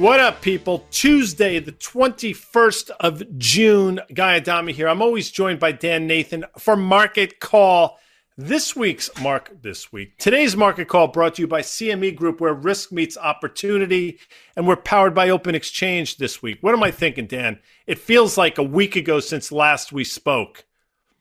What up, people? Tuesday, the 21st of June. Guy Adami here. I'm always joined by Dan Nathan for Market Call. This week's mark this week. Today's market call brought to you by CME Group, where risk meets opportunity, and we're powered by Open Exchange this week. What am I thinking, Dan? It feels like a week ago since last we spoke.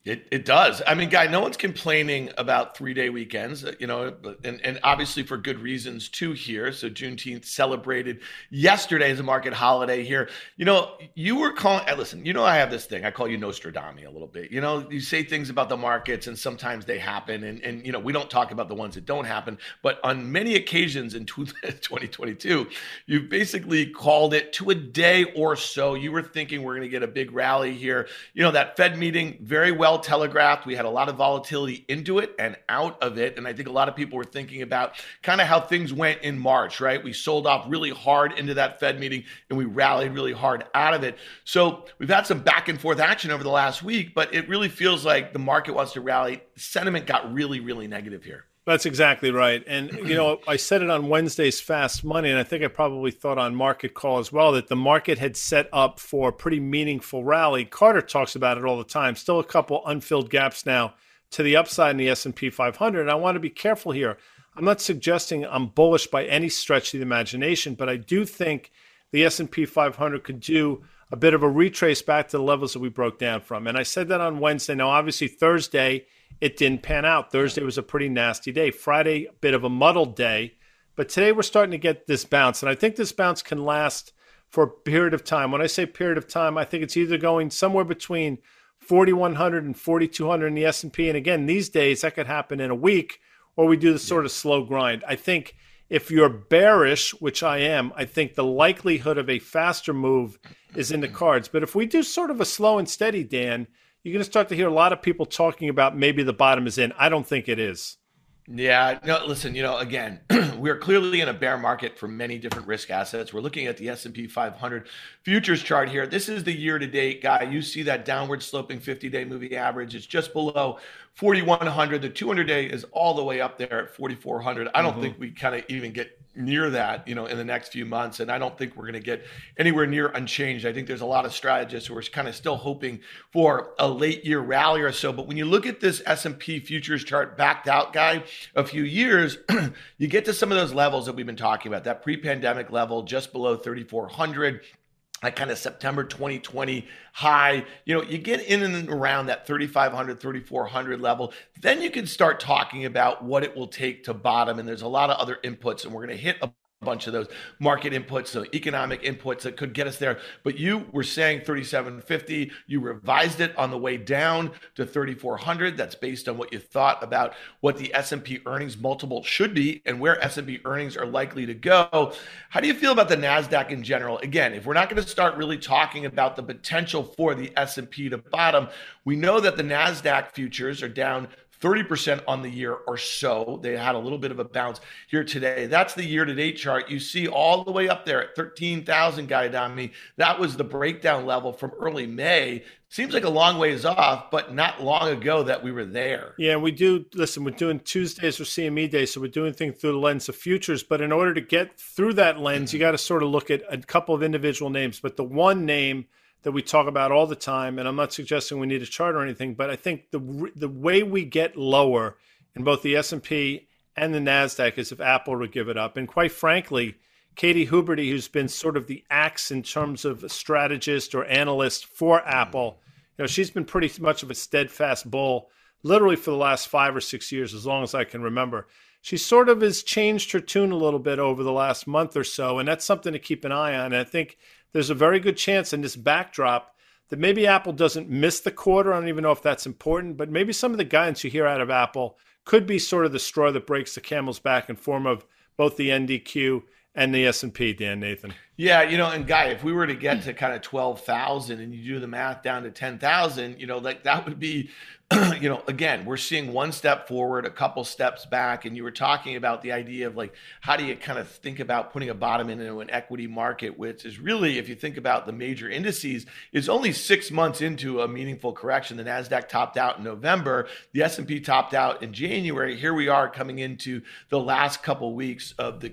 It, it does. I mean, guy, no one's complaining about three day weekends, you know, and, and obviously for good reasons too here. So Juneteenth celebrated yesterday as a market holiday here. You know, you were calling, uh, listen, you know, I have this thing. I call you Nostradamus a little bit. You know, you say things about the markets and sometimes they happen. And, and you know, we don't talk about the ones that don't happen. But on many occasions in 2022, you basically called it to a day or so. You were thinking we're going to get a big rally here. You know, that Fed meeting, very well well telegraphed. We had a lot of volatility into it and out of it. And I think a lot of people were thinking about kind of how things went in March, right? We sold off really hard into that Fed meeting and we rallied really hard out of it. So we've had some back and forth action over the last week, but it really feels like the market wants to rally. Sentiment got really, really negative here. That's exactly right. And, you know, I said it on Wednesday's Fast Money, and I think I probably thought on Market Call as well that the market had set up for a pretty meaningful rally. Carter talks about it all the time. Still a couple unfilled gaps now to the upside in the S&P 500. And I want to be careful here. I'm not suggesting I'm bullish by any stretch of the imagination, but I do think the S&P 500 could do a bit of a retrace back to the levels that we broke down from. And I said that on Wednesday. Now, obviously, Thursday – it didn't pan out. Thursday was a pretty nasty day. Friday, a bit of a muddled day. But today we're starting to get this bounce. And I think this bounce can last for a period of time. When I say period of time, I think it's either going somewhere between 4100 and 4200 in the S&P and again these days that could happen in a week or we do the sort of slow grind. I think if you're bearish, which I am, I think the likelihood of a faster move is in the cards. But if we do sort of a slow and steady, Dan, you're going to start to hear a lot of people talking about maybe the bottom is in. I don't think it is. Yeah, no, listen, you know, again, we're clearly in a bear market for many different risk assets. We're looking at the S&P 500 futures chart here. This is the year to date guy. You see that downward sloping 50-day moving average. It's just below 4100. The 200-day is all the way up there at 4400. I don't mm-hmm. think we kind of even get near that, you know, in the next few months. And I don't think we're going to get anywhere near unchanged. I think there's a lot of strategists who are kind of still hoping for a late year rally or so. But when you look at this S&P futures chart backed out guy a few years, you get to some of those levels that we've been talking about, that pre-pandemic level just below 3,400 that kind of September 2020 high, you know, you get in and around that 3,500, 3,400 level, then you can start talking about what it will take to bottom. And there's a lot of other inputs, and we're going to hit a bunch of those market inputs, so economic inputs that could get us there. But you were saying 3750. You revised it on the way down to 3400. That's based on what you thought about what the S&P earnings multiple should be and where S&P earnings are likely to go. How do you feel about the Nasdaq in general? Again, if we're not going to start really talking about the potential for the S&P to bottom, we know that the Nasdaq futures are down 30% on the year or so. They had a little bit of a bounce here today. That's the year to date chart. You see all the way up there at 13,000 Guy That was the breakdown level from early May. Seems like a long ways off, but not long ago that we were there. Yeah, we do. Listen, we're doing Tuesdays for CME Day, so we're doing things through the lens of futures. But in order to get through that lens, you mm-hmm. got to sort of look at a couple of individual names. But the one name – that we talk about all the time. And I'm not suggesting we need a chart or anything, but I think the the way we get lower in both the S&P and the Nasdaq is if Apple would give it up. And quite frankly, Katy Huberty, who's been sort of the axe in terms of a strategist or analyst for Apple, you know, she's been pretty much of a steadfast bull, literally for the last five or six years, as long as I can remember. She sort of has changed her tune a little bit over the last month or so, and that's something to keep an eye on. And I think there's a very good chance in this backdrop that maybe Apple doesn't miss the quarter. I don't even know if that's important, but maybe some of the guidance you hear out of Apple could be sort of the straw that breaks the camel's back in form of both the NDQ and the S&P, Dan Nathan. Yeah, you know, and Guy, if we were to get to kind of 12,000 and you do the math down to 10,000, you know, like that would be you know, again, we're seeing one step forward, a couple steps back. And you were talking about the idea of like, how do you kind of think about putting a bottom into an equity market, which is really, if you think about the major indices, is only six months into a meaningful correction. The Nasdaq topped out in November, the S&P topped out in January. Here we are coming into the last couple weeks of the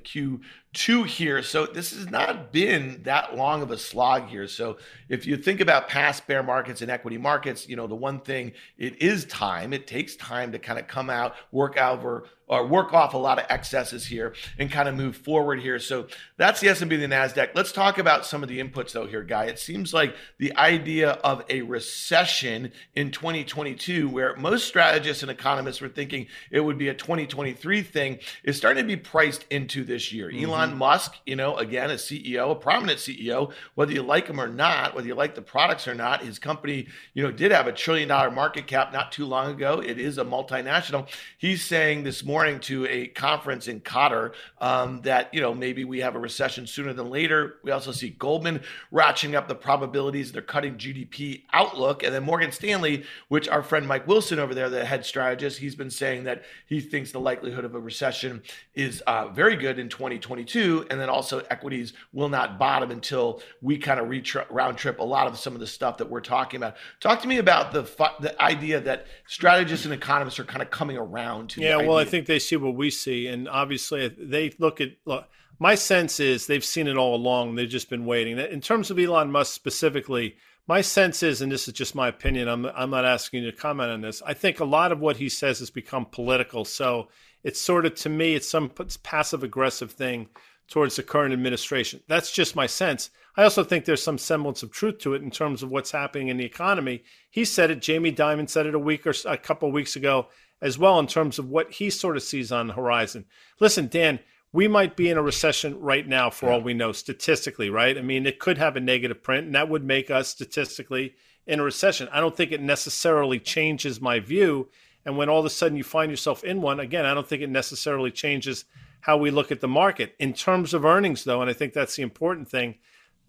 Q2 here. So this has not been that long of a slog here. So if you think about past bear markets and equity markets, you know, the one thing it is time. It takes time to kind of come out, work over or work off a lot of excesses here and kind of move forward here. So that's the S&P and the Nasdaq. Let's talk about some of the inputs though here, guy. It seems like the idea of a recession in 2022 where most strategists and economists were thinking it would be a 2023 thing is starting to be priced into this year. Mm-hmm. Elon Musk, you know, again, a CEO, a prominent CEO, whether you like him or not, whether you like the products or not, his company, you know, did have a trillion dollar market cap not too long ago. It is a multinational. He's saying this morning to a conference in Qatar um, that you know maybe we have a recession sooner than later. We also see Goldman ratcheting up the probabilities. They're cutting GDP outlook, and then Morgan Stanley, which our friend Mike Wilson over there, the head strategist, he's been saying that he thinks the likelihood of a recession is uh, very good in 2022, and then also equities will not bottom until we kind of round trip a lot of some of the stuff that we're talking about. Talk to me about the the idea that strategists and economists are kind of coming around to. Yeah, well, I think they see what we see, and obviously they look at. Look, my sense is they've seen it all along. They've just been waiting. In terms of Elon Musk specifically, my sense is, and this is just my opinion. I'm I'm not asking you to comment on this. I think a lot of what he says has become political. So it's sort of to me, it's some passive aggressive thing towards the current administration. That's just my sense. I also think there's some semblance of truth to it in terms of what's happening in the economy. He said it. Jamie Dimon said it a week or a couple of weeks ago as well in terms of what he sort of sees on the horizon. Listen, Dan, we might be in a recession right now for all we know statistically, right? I mean, it could have a negative print, and that would make us statistically in a recession. I don't think it necessarily changes my view. And when all of a sudden you find yourself in one, again, I don't think it necessarily changes how we look at the market. In terms of earnings, though, and I think that's the important thing,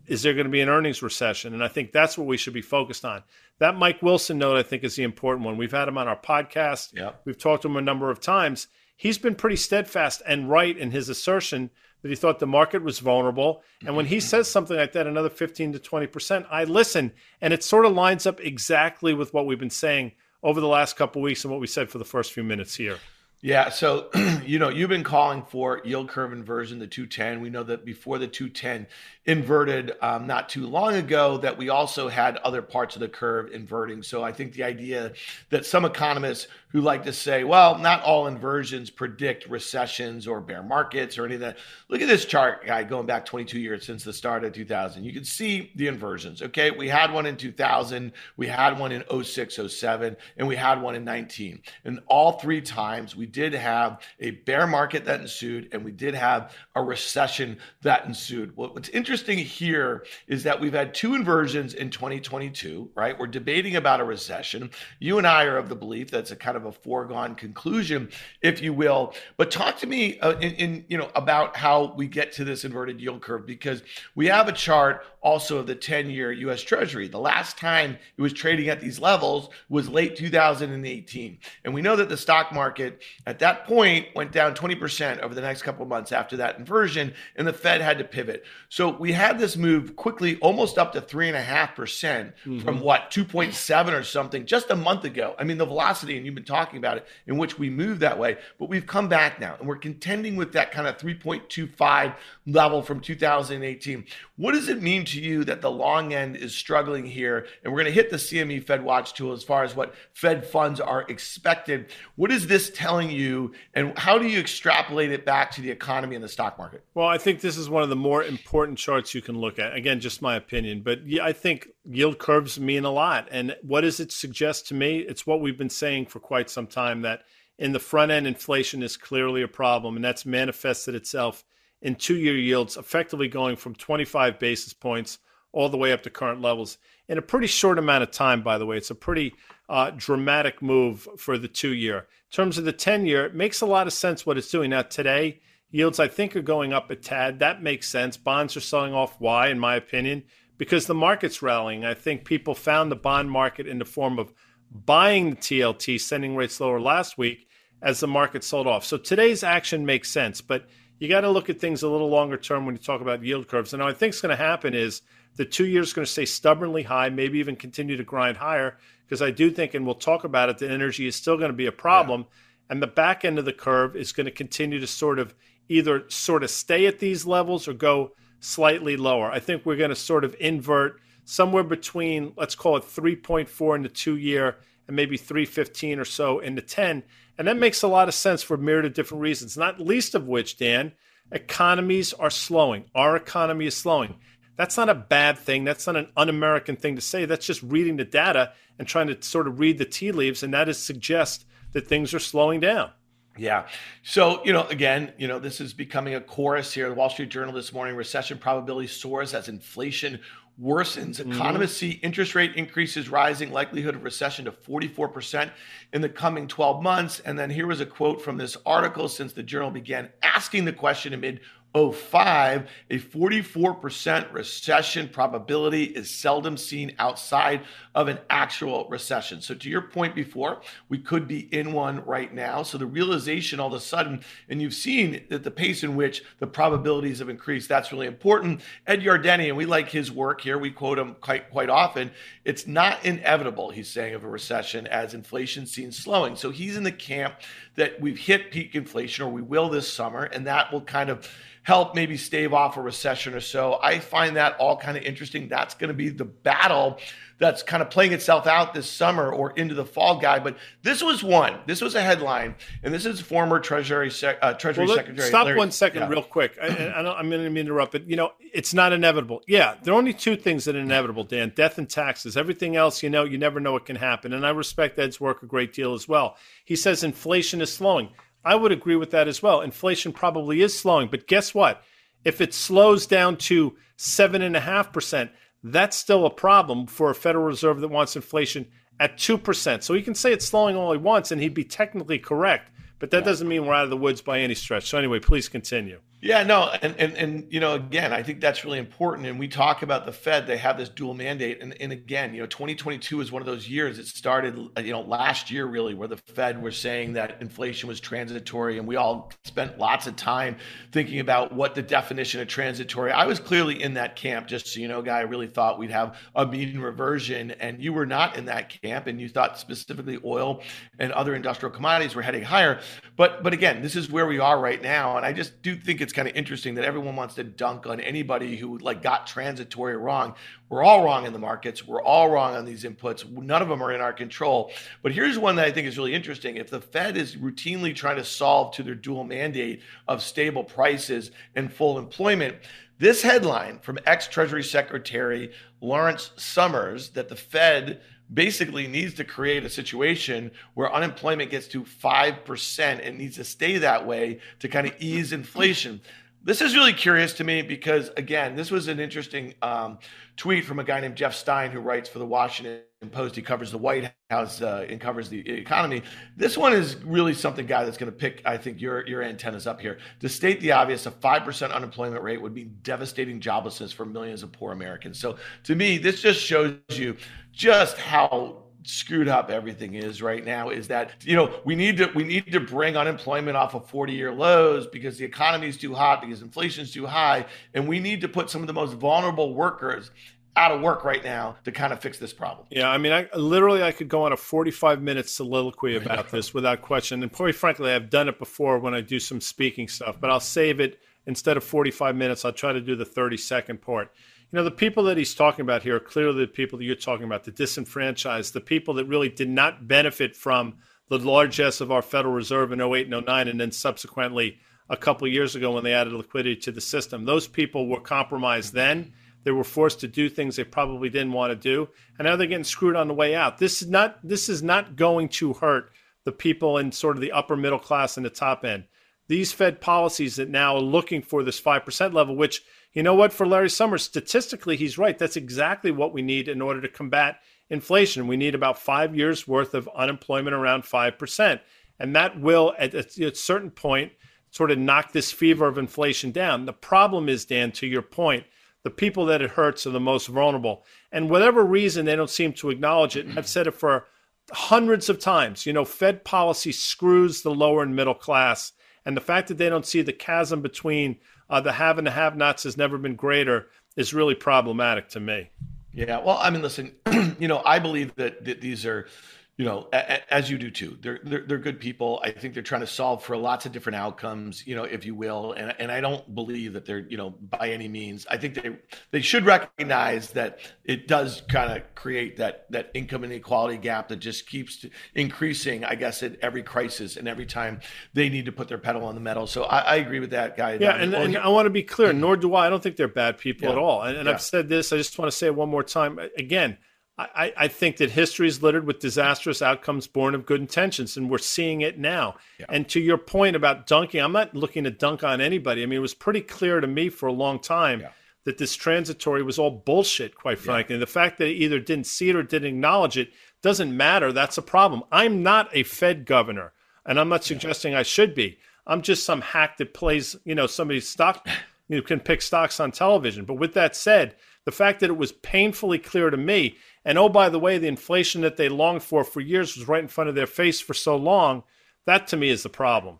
is there going to be an earnings recession? And I think that's what we should be focused on. That Mike Wilson note, I think, is the important one. We've had him on our podcast. Yep. We've talked to him a number of times. He's been pretty steadfast and right in his assertion that he thought the market was vulnerable. And when he mm-hmm. says something like that, another 15 to 20%, I listen. And it sort of lines up exactly with what we've been saying over the last couple weeks and what we said for the first few minutes here. Yeah, so you know you've been calling for yield curve inversion, the 210. We know that before the 210 inverted um, not too long ago, that we also had other parts of the curve inverting. So I think the idea that some economists who like to say, well, not all inversions predict recessions or bear markets or any of that. Look at this chart, guy, going back 22 years since the start of 2000. You can see the inversions. Okay, we had one in 2000, we had one in 06, 07, and we had one in 19. And all three times we did have a bear market that ensued, and we did have a recession that ensued. What's interesting here is that we've had two inversions in 2022, right? We're debating about a recession. You and I are of the belief that's a kind of a foregone conclusion, if you will. But talk to me uh, in, in, you know about how we get to this inverted yield curve because we have a chart also of the 10-year U.S. Treasury. The last time it was trading at these levels was late 2018, and we know that the stock market at that point went down 20% over the next couple of months after that inversion, and the Fed had to pivot. So we had this move quickly, almost up to three and a half percent mm-hmm. from what 2.7 or something just a month ago. I mean, the velocity, and you've been talking about it, in which we move that way. But we've come back now and we're contending with that kind of 3.25 level from 2018. What does it mean to you that the long end is struggling here? And we're going to hit the CME Fed Watch tool as far as what Fed funds are expected. What is this telling you? And how do you extrapolate it back to the economy and the stock market? Well, I think this is one of the more important charts you can look at. Again, just my opinion. But yeah, I think yield curves mean a lot. And what does it suggest to me? It's what we've been saying for quite some time that in the front end, inflation is clearly a problem, and that's manifested itself in two year yields, effectively going from 25 basis points all the way up to current levels in a pretty short amount of time, by the way. It's a pretty uh, dramatic move for the two year. In terms of the 10 year, it makes a lot of sense what it's doing. Now, today, yields I think are going up a tad. That makes sense. Bonds are selling off. Why, in my opinion? Because the market's rallying. I think people found the bond market in the form of buying the TLT, sending rates lower last week as the market sold off. So today's action makes sense, but you got to look at things a little longer term when you talk about yield curves. And what I think is going to happen is the two years going to stay stubbornly high, maybe even continue to grind higher, because I do think, and we'll talk about it, the energy is still going to be a problem. Yeah. And the back end of the curve is going to continue to sort of either sort of stay at these levels or go slightly lower. I think we're going to sort of invert somewhere between, let's call it 3.4 in the two year and maybe 315 or so in the 10. And that makes a lot of sense for a myriad of different reasons, not least of which, Dan, economies are slowing. Our economy is slowing. That's not a bad thing. That's not an un American thing to say. That's just reading the data and trying to sort of read the tea leaves. And that is suggest that things are slowing down. Yeah. So, you know, again, you know, this is becoming a chorus here. The Wall Street Journal this morning recession probability soars as inflation worsens. Mm-hmm. Economists see interest rate increases rising, likelihood of recession to 44% in the coming 12 months. And then here was a quote from this article since the journal began asking the question amid 05, a 44% recession probability is seldom seen outside of an actual recession. So, to your point before, we could be in one right now. So, the realization all of a sudden, and you've seen that the pace in which the probabilities have increased, that's really important. Ed Yardeni, and we like his work here, we quote him quite, quite often. It's not inevitable, he's saying, of a recession as inflation seen slowing. So, he's in the camp that we've hit peak inflation or we will this summer, and that will kind of help maybe stave off a recession or so. I find that all kind of interesting. That's going to be the battle that's kind of playing itself out this summer or into the fall guy. But this was one. This was a headline, and this is former Treasury Sec- uh, Treasury well, Secretary. Stop Larry, one second, yeah. real quick. I, I am going to interrupt, but you know it's not inevitable. Yeah, there are only two things that are inevitable, Dan: death and taxes. Everything else, you know, you never know what can happen. And I respect Ed's work a great deal as well. He says inflation is slowing. I would agree with that as well. Inflation probably is slowing, but guess what? If it slows down to seven and a half percent, that's still a problem for a Federal Reserve that wants inflation at two percent. So he can say it's slowing all he wants, and he'd be technically correct. But that doesn't mean we're out of the woods by any stretch. So anyway, please continue. Yeah, no, and, and and you know, again, I think that's really important. And we talk about the Fed; they have this dual mandate. And and again, you know, 2022 is one of those years. It started, you know, last year really, where the Fed was saying that inflation was transitory, and we all spent lots of time thinking about what the definition of transitory. I was clearly in that camp, just so you know, guy. I really thought we'd have a mean reversion, and you were not in that camp, and you thought specifically oil and other industrial commodities were heading higher. But but again, this is where we are right now, and I just do think it's kind of interesting that everyone wants to dunk on anybody who like got transitory wrong. We're all wrong in the markets. We're all wrong on these inputs. None of them are in our control. But here's one that I think is really interesting. If the Fed is routinely trying to solve to their dual mandate of stable prices and full employment, this headline from ex Treasury Secretary Lawrence Summers that the Fed basically needs to create a situation where unemployment gets to 5% and needs to stay that way to kind of ease inflation. This is really curious to me because, again, this was an interesting um, tweet from a guy named Jeff Stein who writes for the Washington Post. He covers the White House uh, and covers the economy. This one is really something, guy, that's going to pick, I think, your your antennas up here. To state the obvious, a five percent unemployment rate would be devastating joblessness for millions of poor Americans. So, to me, this just shows you just how screwed up everything is right now is that you know we need to we need to bring unemployment off of 40 year lows because the economy is too hot because inflation is too high and we need to put some of the most vulnerable workers out of work right now to kind of fix this problem. Yeah, I mean, I literally I could go on a 45 minute soliloquy about this without question. And quite frankly, I've done it before when I do some speaking stuff, but I'll save it instead of 45 minutes. I'll try to do the 30 second part you know, the people that he's talking about here are clearly the people that you're talking about, the disenfranchised, the people that really did not benefit from the largesse of our Federal Reserve in 08 and 09, and then subsequently a couple years ago when they added liquidity to the system. Those people were compromised then. They were forced to do things they probably didn't want to do, and now they're getting screwed on the way out. This is not this is not going to hurt the people in sort of the upper middle class and the top end. These Fed policies that now are looking for this five percent level, which you know what? For Larry Summers, statistically, he's right. That's exactly what we need in order to combat inflation. We need about five years worth of unemployment around 5%. And that will, at a certain point, sort of knock this fever of inflation down. The problem is, Dan, to your point, the people that it hurts are the most vulnerable. And whatever reason, they don't seem to acknowledge it. I've said it for hundreds of times. You know, Fed policy screws the lower and middle class. And the fact that they don't see the chasm between uh, the have and the have nots has never been greater is really problematic to me. Yeah. Well, I mean, listen, you know, I believe that, that these are you know, a, as you do too. They're, they're, they're good people. I think they're trying to solve for lots of different outcomes, you know, if you will. And and I don't believe that they're, you know, by any means. I think they they should recognize that it does kind of create that that income inequality gap that just keeps increasing. I guess at every crisis and every time they need to put their pedal on the metal. So I, I agree with that guy. Yeah, and, and, I want to be clear. Nor do I. I don't think they're bad people Yeah. at all. And, and Yeah. I've said this. I just want to say it one more time. Again, I, I think that history is littered with disastrous outcomes born of good intentions, and we're seeing it now. Yeah. And to your point about dunking, I'm not looking to dunk on anybody. I mean, it was pretty clear to me for a long time Yeah. that this transitory was all bullshit, quite frankly. And the fact that they either didn't see it or didn't acknowledge it doesn't matter. That's a problem. I'm not a Fed governor, and I'm not suggesting I should be. I'm just some hack that plays, you know, somebody's stock, you can pick stocks on television. But with that said, the fact that it was painfully clear to me, and oh, by the way, the inflation that they longed for for years was right in front of their face for so long, that to me is the problem.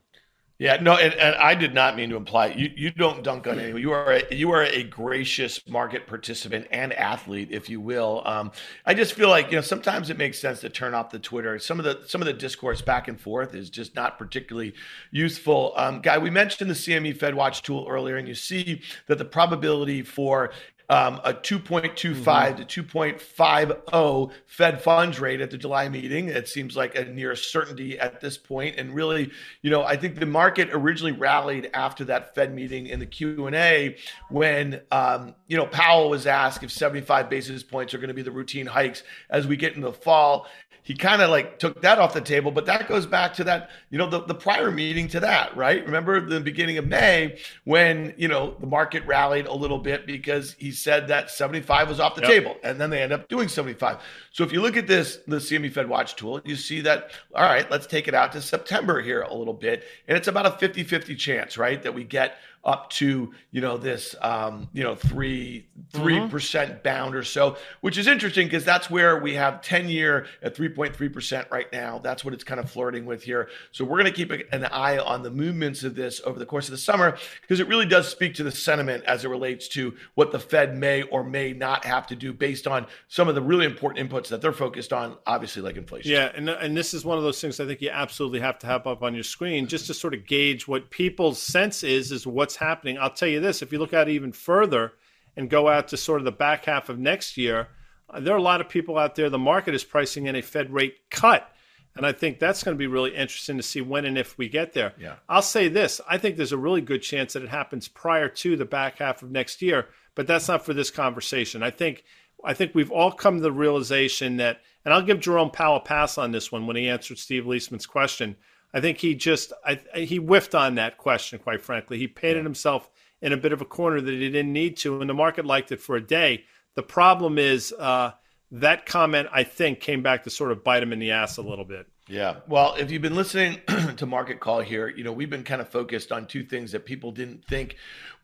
Yeah, no, and, and I did not mean to imply you, you don't dunk on anyone. You are a, you are a gracious market participant and athlete, if you will. Um, I just feel like you know sometimes it makes sense to turn off the Twitter. Some of the some of the discourse back and forth is just not particularly useful. Um, guy, we mentioned the CME Fed Watch tool earlier, and you see that the probability for um, a 2.25 to 2.50 Fed funds rate at the July meeting. It seems like a near certainty at this point. And really, you know, I think the market originally rallied after that Fed meeting in the Q and A when um, you know Powell was asked if 75 basis points are going to be the routine hikes as we get into the fall he kind of like took that off the table. But that goes back to that, you know, the, the prior meeting to that, right? Remember the beginning of May when, you know, the market rallied a little bit because he said that 75 was off the Yep. table and then they end up doing 75. So if you look at this, the CME Fed Watch tool, you see that, all right, let's take it out to September here a little bit. And it's about a 50 50 chance, right, that we get up to you know this um, you know three three percent bound or so, which is interesting because that's where we have ten year at three point three percent right now. That's what it's kind of flirting with here. So we're going to keep an eye on the movements of this over the course of the summer because it really does speak to the sentiment as it relates to what the Fed may or may not have to do based on some of the really important inputs that they're focused on, obviously like inflation. Yeah, and and this is one of those things I think you absolutely have to have up on your screen just to sort of gauge what people's sense is is what's happening. I'll tell you this: if you look out even further and go out to sort of the back half of next year, there are a lot of people out there. The market is pricing in a Fed rate cut, and I think that's going to be really interesting to see when and if we get there. Yeah. I'll say this: I think there's a really good chance that it happens prior to the back half of next year, but that's not for this conversation. I think I think we've all come to the realization that, and I'll give Jerome Powell a pass on this one when he answered Steve Liesman's question. I think he just I, he whiffed on that question. Quite frankly, he painted himself in a bit of a corner that he didn't need to, and the market liked it for a day. The problem is uh, that comment I think came back to sort of bite him in the ass a little bit. Yeah. Well, if you've been listening to Market Call here, you know, we've been kind of focused on two things that people didn't think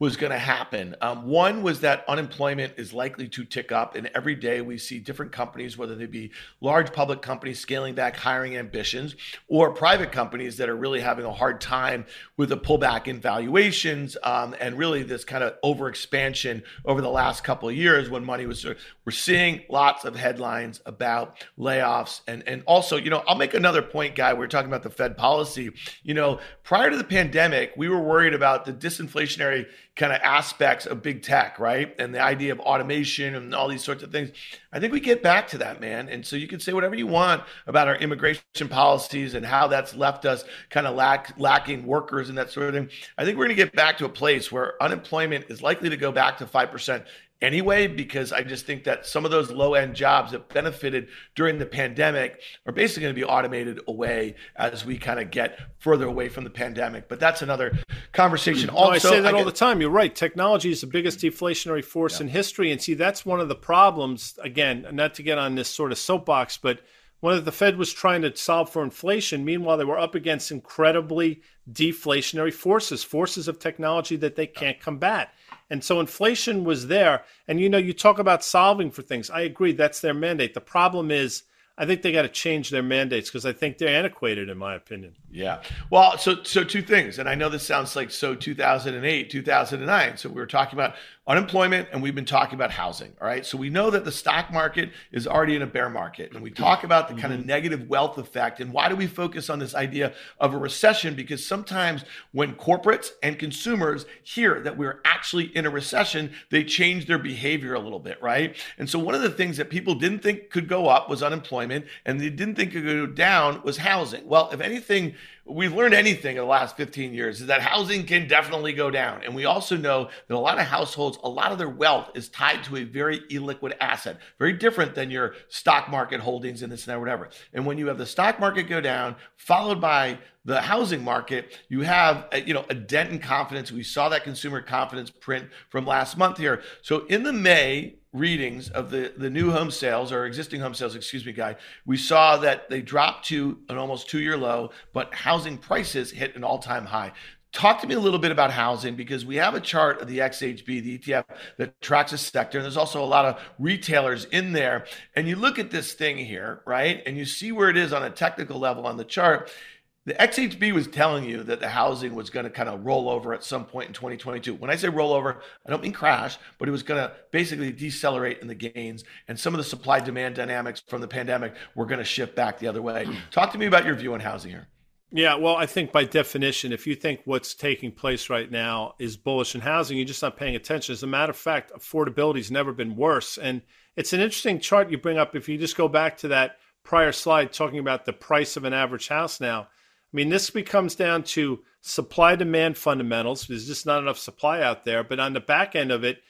was going to happen. Um, one was that unemployment is likely to tick up. And every day we see different companies, whether they be large public companies scaling back hiring ambitions or private companies that are really having a hard time with a pullback in valuations um, and really this kind of overexpansion over the last couple of years when money was. We're seeing lots of headlines about layoffs. And, and also, you know, I'll make another point, guy. We are talking about the Fed policy. You know, prior to the pandemic, we were worried about the disinflationary kind of aspects of big tech, right? And the idea of automation and all these sorts of things. I think we get back to that, man. And so you can say whatever you want about our immigration policies and how that's left us kind of lack, lacking workers and that sort of thing. I think we're going to get back to a place where unemployment is likely to go back to 5% anyway, because I just think that some of those low end jobs that benefited during the pandemic are basically going to be automated away as we kind of get further away from the pandemic. But that's another conversation. No, I say that all get- the time. You're right. Technology is the biggest deflationary force in history, and see that's one of the problems. Again, not to get on this sort of soapbox, but one of the Fed was trying to solve for inflation, meanwhile they were up against incredibly deflationary forces, forces of technology that they can't combat. And so inflation was there. And you know, you talk about solving for things. I agree, that's their mandate. The problem is, I think they got to change their mandates because I think they're antiquated, in my opinion. Yeah. Well, so so two things, and I know this sounds like so 2008, 2009. So we were talking about unemployment and we've been talking about housing. All right. So we know that the stock market is already in a bear market. And we talk about the kind of mm-hmm. negative wealth effect. And why do we focus on this idea of a recession? Because sometimes when corporates and consumers hear that we're actually in a recession, they change their behavior a little bit. Right. And so one of the things that people didn't think could go up was unemployment and they didn't think it could go down was housing. Well, if anything, we've learned anything in the last 15 years is that housing can definitely go down. And we also know that a lot of households, a lot of their wealth is tied to a very illiquid asset, very different than your stock market holdings and this and that, whatever. And when you have the stock market go down, followed by the housing market, you have a, you know a dent in confidence. We saw that consumer confidence print from last month here. So in the May readings of the, the new home sales or existing home sales, excuse me, guy, we saw that they dropped to an almost two year low, but housing prices hit an all time high. Talk to me a little bit about housing because we have a chart of the XHB, the ETF that tracks a sector. And there's also a lot of retailers in there. And you look at this thing here, right? And you see where it is on a technical level on the chart the XHB was telling you that the housing was going to kind of roll over at some point in 2022. When I say roll over, I don't mean crash, but it was going to basically decelerate in the gains. And some of the supply demand dynamics from the pandemic were going to shift back the other way. Talk to me about your view on housing here. Yeah, well, I think by definition, if you think what's taking place right now is bullish in housing, you're just not paying attention. As a matter of fact, affordability's never been worse. And it's an interesting chart you bring up. If you just go back to that prior slide talking about the price of an average house now, I mean, this becomes down to supply demand fundamentals. There's just not enough supply out there. But on the back end of it,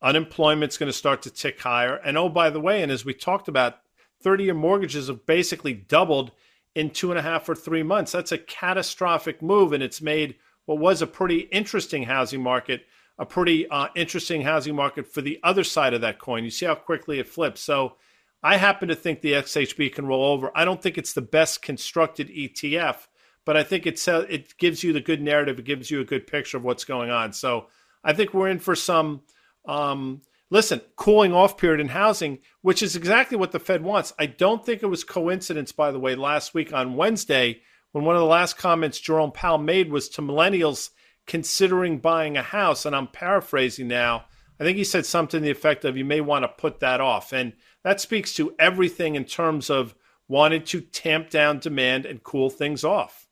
unemployment's going to start to tick higher. And oh, by the way, and as we talked about, 30 year mortgages have basically doubled in two and a half or three months. That's a catastrophic move. And it's made what was a pretty interesting housing market a pretty uh, interesting housing market for the other side of that coin. You see how quickly it flips. So I happen to think the XHB can roll over. I don't think it's the best constructed ETF but I think uh, it gives you the good narrative. It gives you a good picture of what's going on. So I think we're in for some um, listen cooling off period in housing, which is exactly what the Fed wants. I don't think it was coincidence, by the way, last week on Wednesday when one of the last comments Jerome Powell made was to millennials considering buying a house, and I'm paraphrasing now. I think he said something to the effect of you may want to put that off. And that speaks to everything in terms of wanted to tamp down demand and cool things off.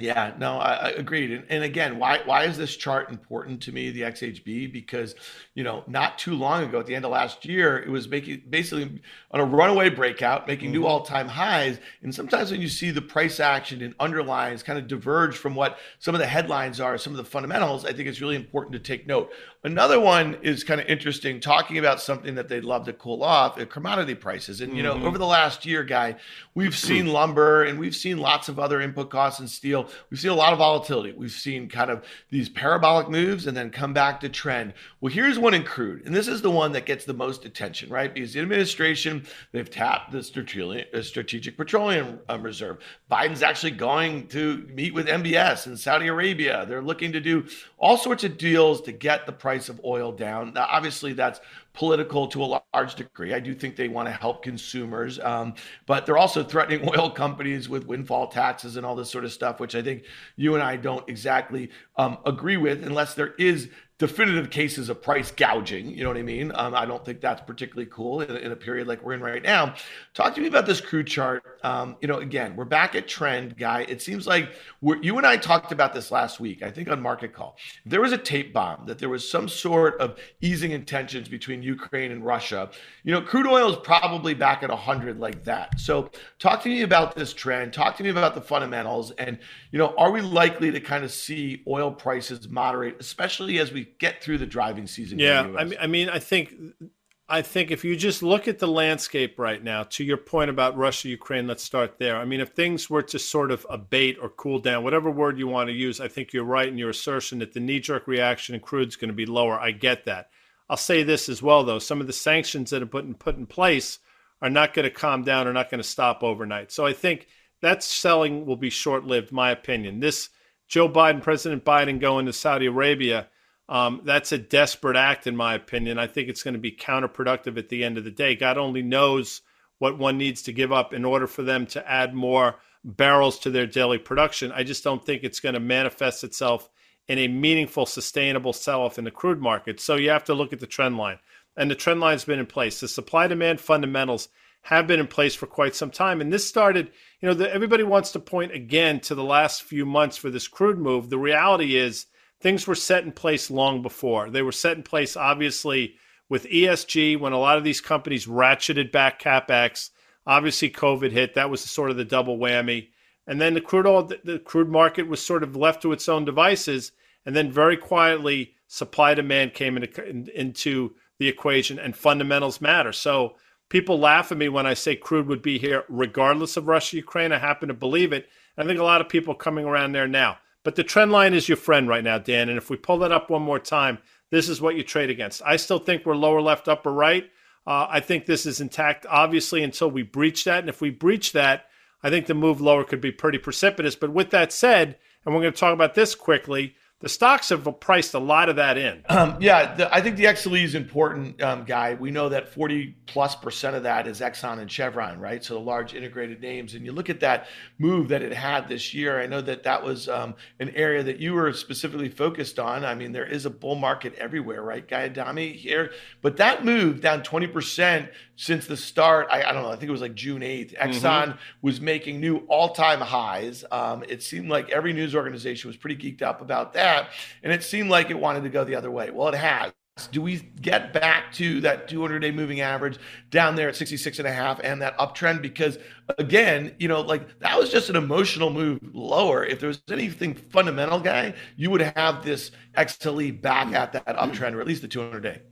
Yeah, no, I, I agreed. And, and, again, why why is this chart important to me, the XHB? Because you know, not too long ago, at the end of last year, it was making basically on a runaway breakout, making mm-hmm. new all time highs. And sometimes when you see the price action and underlines kind of diverge from what some of the headlines are, some of the fundamentals, I think it's really important to take note. Another one is kind of interesting, talking about something that they'd love to cool off, uh, commodity prices. And you know, mm-hmm. over the last year, guy, we've seen lumber and we've seen lots of other input costs and steel. We've seen a lot of volatility. We've seen kind of these parabolic moves and then come back to trend. Well, here's one in crude, and this is the one that gets the most attention, right? Because the administration they've tapped the strategic petroleum um, reserve. Biden's actually going to meet with MBS in Saudi Arabia. They're looking to do all sorts of deals to get the price price of oil down. Now, obviously, that's political to a large degree. I do think they want to help consumers, um, but they're also threatening oil companies with windfall taxes and all this sort of stuff, which I think you and I don't exactly um, agree with, unless there is definitive cases of price gouging. You know what I mean? Um, I don't think that's particularly cool in, in, a period like we're in right now. Talk to me about this crude chart. Um, you know, again, we're back at trend, guy. It seems like you and I talked about this last week, I think on Market Call. There was a tape bomb that there was some sort of easing in tensions between Ukraine and Russia. You know, crude oil is probably back at 100 like that. So talk to me about this trend. Talk to me about the fundamentals. And, you know, are we likely to kind of see oil prices moderate, especially as we get through the driving season. Yeah, I mean, I mean, I think, I think if you just look at the landscape right now, to your point about Russia, Ukraine, let's start there. I mean, if things were to sort of abate or cool down, whatever word you want to use, I think you're right in your assertion that the knee-jerk reaction in crude is going to be lower. I get that. I'll say this as well, though: some of the sanctions that have been put in place are not going to calm down, are not going to stop overnight. So I think that selling will be short-lived. My opinion. This Joe Biden, President Biden, going to Saudi Arabia um, that's a desperate act, in my opinion. I think it's going to be counterproductive at the end of the day. God only knows what one needs to give up in order for them to add more barrels to their daily production. I just don't think it's going to manifest itself in a meaningful, sustainable sell off in the crude market. So you have to look at the trend line. And the trend line's been in place. The supply demand fundamentals have been in place for quite some time. And this started, you know, the, everybody wants to point again to the last few months for this crude move. The reality is things were set in place long before. They were set in place, obviously, with ESG when a lot of these companies ratcheted back capex. Obviously, COVID hit. That was sort of the double whammy. And then the crude oil, the crude market was sort of left to its own devices. And then very quietly, supply demand came into, into the equation, and fundamentals matter. So people laugh at me when I say crude would be here regardless of Russia Ukraine. I happen to believe it. I think a lot of people coming around there now. But the trend line is your friend right now, Dan. And if we pull that up one more time, this is what you trade against. I still think we're lower left, upper right. Uh, I think this is intact, obviously, until we breach that. And if we breach that, I think the move lower could be pretty precipitous. But with that said, and we're going to talk about this quickly, the stocks have priced a lot of that in. Um, yeah, the, I think the XLE is important, um, guy. We know that 40 plus percent of that is Exxon and Chevron, right? So the large integrated names. And you look at that move that it had this year. I know that that was um, an area that you were specifically focused on. I mean, there is a bull market everywhere, right, Guy Adami here? But that move down 20 percent since the start. I, I, don't know. I think it was like June 8th. Exxon mm-hmm. was making new all-time highs. Um, it seemed like every news organization was pretty geeked up about that that. And it seemed like it wanted to go the other way. Well, it has. Do we get back to that 200 day moving average down there at 66 and a half and that uptrend? Because again, you know, like that was just an emotional move lower. If there was anything fundamental, guy, you would have this XLE back at that uptrend or at least the 200 day.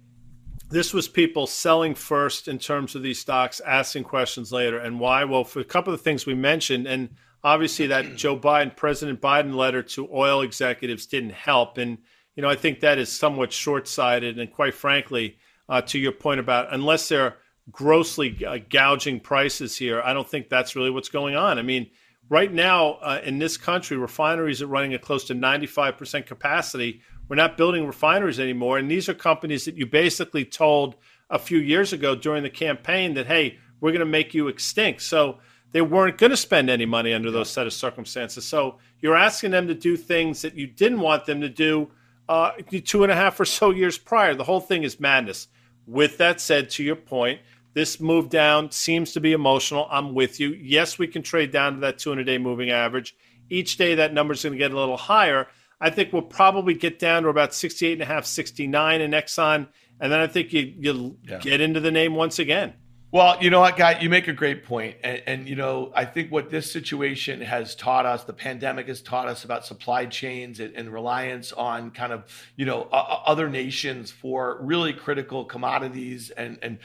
This was people selling first in terms of these stocks, asking questions later. And why? Well, for a couple of things we mentioned, and obviously that Joe Biden, President Biden letter to oil executives didn't help. And, you know, I think that is somewhat short sighted. And quite frankly, uh, to your point about unless they're grossly uh, gouging prices here, I don't think that's really what's going on. I mean, right now uh, in this country, refineries are running at close to 95% capacity. We're not building refineries anymore. And these are companies that you basically told a few years ago during the campaign that, hey, we're going to make you extinct. So, they weren't going to spend any money under those set of circumstances. So you're asking them to do things that you didn't want them to do uh, two and a half or so years prior. The whole thing is madness. With that said, to your point, this move down seems to be emotional. I'm with you. Yes, we can trade down to that 200 day moving average. Each day that number is going to get a little higher. I think we'll probably get down to about 68 and a half, 69 in Exxon. And then I think you, you'll yeah. get into the name once again. Well, you know what, guy, you make a great point. And, and, you know, I think what this situation has taught us, the pandemic has taught us about supply chains and, and reliance on kind of, you know, uh, other nations for really critical commodities. And, and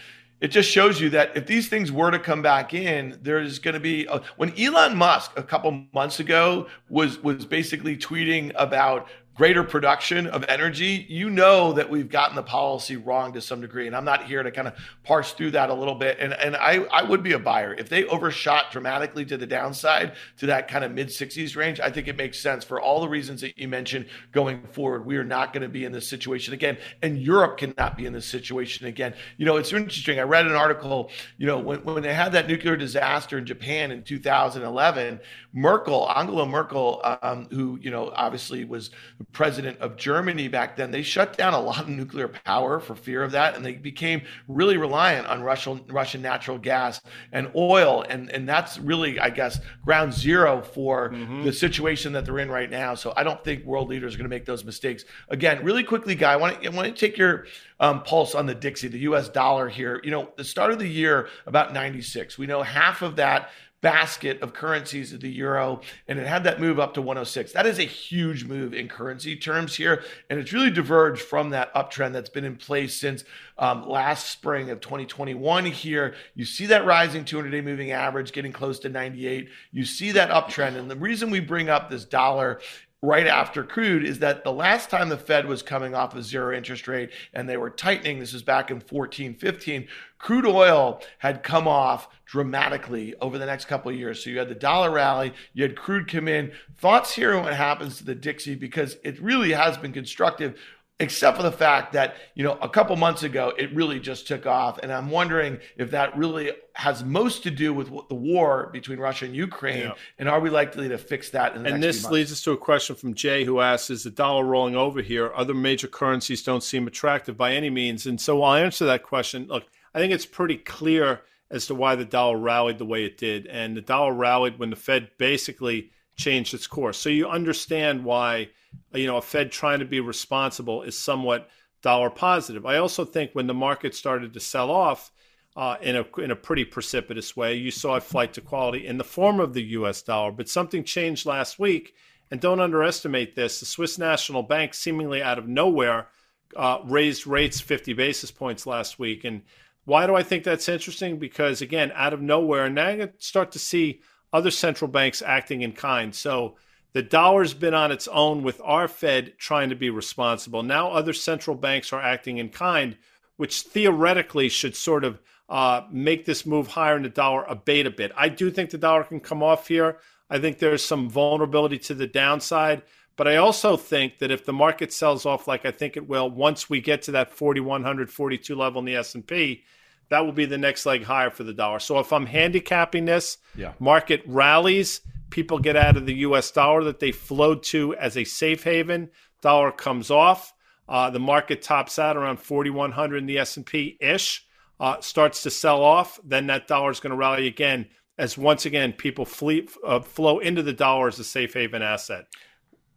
it just shows you that if these things were to come back in, there's going to be a, when Elon Musk a couple months ago was was basically tweeting about greater production of energy, you know that we've gotten the policy wrong to some degree. And I'm not here to kind of parse through that a little bit. And, and I, I would be a buyer. If they overshot dramatically to the downside to that kind of mid 60s range, I think it makes sense for all the reasons that you mentioned going forward. We are not going to be in this situation again. And Europe cannot be in this situation again. You know, it's interesting. I read an article, you know, when, when they had that nuclear disaster in Japan in 2011, Merkel, Angela Merkel, um, who, you know, obviously was president of Germany back then, they shut down a lot of nuclear power for fear of that, and they became really reliant on Russian Russian natural gas and oil, and and that's really, I guess, ground zero for mm-hmm. the situation that they're in right now. So I don't think world leaders are going to make those mistakes again. Really quickly, guy, I want to I want to take your um, pulse on the Dixie, the U.S. dollar here. You know, the start of the year about 96. We know half of that basket of currencies of the euro, and it had that move up to 106. That is a huge move in currency terms here, and it's really diverged from that uptrend that's been in place since um, last spring of 2021. Here, you see that rising 200-day moving average getting close to 98. You see that uptrend, and the reason we bring up this dollar right after crude is that the last time the Fed was coming off a zero interest rate and they were tightening, this was back in 14, 15, crude oil had come off dramatically over the next couple of years. So you had the dollar rally, you had crude come in. Thoughts here on what happens to the Dixie because it really has been constructive except for the fact that you know a couple months ago it really just took off and i'm wondering if that really has most to do with the war between russia and ukraine yeah. and are we likely to fix that and this leads us to a question from jay who asks is the dollar rolling over here other major currencies don't seem attractive by any means and so i'll answer that question look i think it's pretty clear as to why the dollar rallied the way it did and the dollar rallied when the fed basically changed its course so you understand why you know, a Fed trying to be responsible is somewhat dollar positive. I also think when the market started to sell off uh, in a in a pretty precipitous way, you saw a flight to quality in the form of the U.S. dollar. But something changed last week, and don't underestimate this. The Swiss National Bank, seemingly out of nowhere, uh, raised rates 50 basis points last week. And why do I think that's interesting? Because again, out of nowhere, now you start to see other central banks acting in kind. So the dollar's been on its own with our Fed trying to be responsible. Now other central banks are acting in kind, which theoretically should sort of uh, make this move higher in the dollar abate a bit. I do think the dollar can come off here. I think there's some vulnerability to the downside. But I also think that if the market sells off like I think it will, once we get to that 4100, 42 level in the S&P, that will be the next leg higher for the dollar. So if I'm handicapping this, yeah. market rallies – people get out of the U.S. dollar that they flowed to as a safe haven. Dollar comes off. Uh, the market tops out around 4,100 in the S&P ish. Uh, starts to sell off, then that dollar is going to rally again as once again people flee, uh, flow into the dollar as a safe haven asset.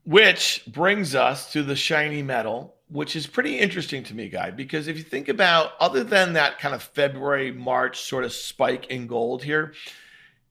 Which brings us to the shiny metal, which is pretty interesting to me, guy, because if you think about other than that kind of February, March sort of spike in gold here,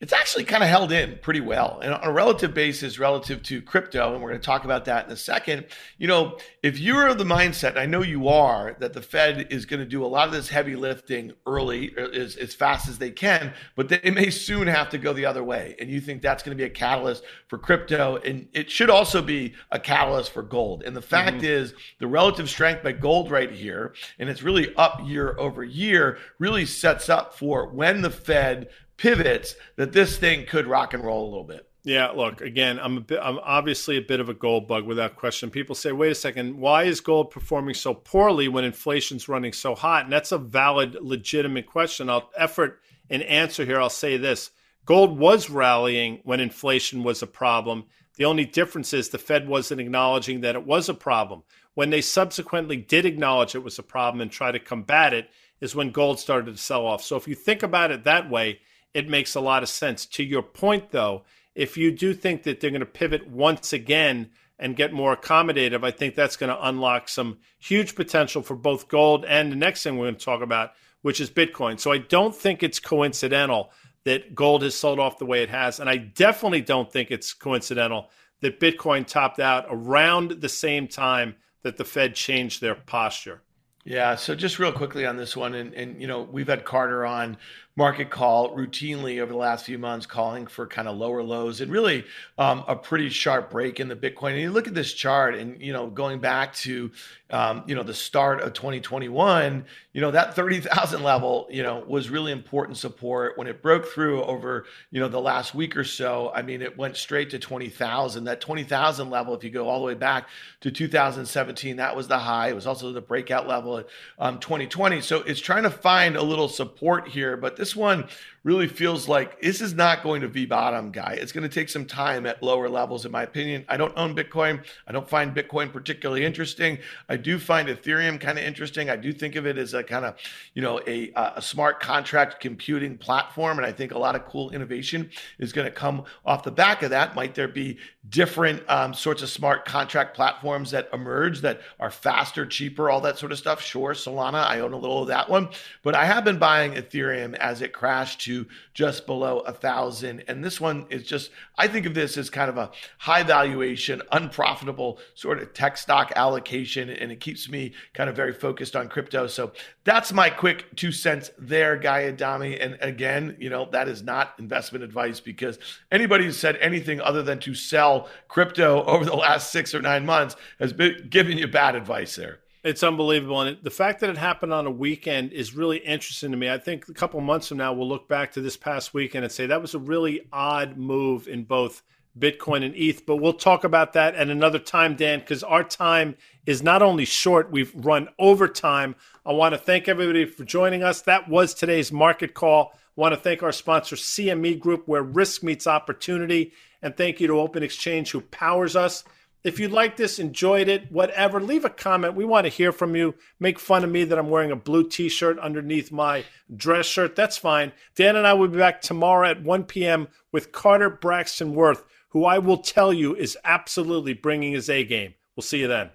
it's actually kind of held in pretty well. And on a relative basis, relative to crypto, and we're going to talk about that in a second, you know, if you're of the mindset, and I know you are, that the Fed is going to do a lot of this heavy lifting early uh, as, as fast as they can, but they may soon have to go the other way. And you think that's going to be a catalyst for crypto. And it should also be a catalyst for gold. And the fact mm-hmm. is, the relative strength by gold right here, and it's really up year over year, really sets up for when the Fed pivots that this thing could rock and roll a little bit. Yeah, look, again, I'm a bit I'm obviously a bit of a gold bug without question. People say, "Wait a second, why is gold performing so poorly when inflation's running so hot?" And that's a valid legitimate question. I'll effort an answer here. I'll say this. Gold was rallying when inflation was a problem. The only difference is the Fed wasn't acknowledging that it was a problem. When they subsequently did acknowledge it was a problem and try to combat it, is when gold started to sell off. So if you think about it that way, it makes a lot of sense. To your point, though, if you do think that they're going to pivot once again and get more accommodative, I think that's going to unlock some huge potential for both gold and the next thing we're going to talk about, which is Bitcoin. So I don't think it's coincidental that gold has sold off the way it has. And I definitely don't think it's coincidental that Bitcoin topped out around the same time that the Fed changed their posture. Yeah, so just real quickly on this one, and, and you know, we've had Carter on market call routinely over the last few months, calling for kind of lower lows and really um, a pretty sharp break in the Bitcoin. And you look at this chart, and you know, going back to um, you know the start of 2021, you know that 30,000 level, you know, was really important support when it broke through over you know the last week or so. I mean, it went straight to 20,000. That 20,000 level, if you go all the way back to 2017, that was the high. It was also the breakout level at um, 2020. So it's trying to find a little support here, but this this one really feels like this is not going to V bottom, guy. It's going to take some time at lower levels, in my opinion. I don't own Bitcoin. I don't find Bitcoin particularly interesting. I do find Ethereum kind of interesting. I do think of it as a kind of, you know, a, a smart contract computing platform. And I think a lot of cool innovation is going to come off the back of that. Might there be different um, sorts of smart contract platforms that emerge that are faster, cheaper, all that sort of stuff? Sure. Solana, I own a little of that one. But I have been buying Ethereum as it crashed to just below a thousand. And this one is just, I think of this as kind of a high valuation, unprofitable sort of tech stock allocation. And it keeps me kind of very focused on crypto. So that's my quick two cents there, Guy Adami. And again, you know, that is not investment advice because anybody who said anything other than to sell crypto over the last six or nine months has been giving you bad advice there. It's unbelievable. And the fact that it happened on a weekend is really interesting to me. I think a couple months from now, we'll look back to this past weekend and say that was a really odd move in both Bitcoin and ETH. But we'll talk about that at another time, Dan, because our time is not only short, we've run over time. I want to thank everybody for joining us. That was today's market call. I want to thank our sponsor, CME Group, where risk meets opportunity. And thank you to Open Exchange, who powers us. If you like this, enjoyed it, whatever, leave a comment. We want to hear from you. Make fun of me that I'm wearing a blue t shirt underneath my dress shirt. That's fine. Dan and I will be back tomorrow at 1 p.m. with Carter Braxton Worth, who I will tell you is absolutely bringing his A game. We'll see you then.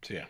See ya.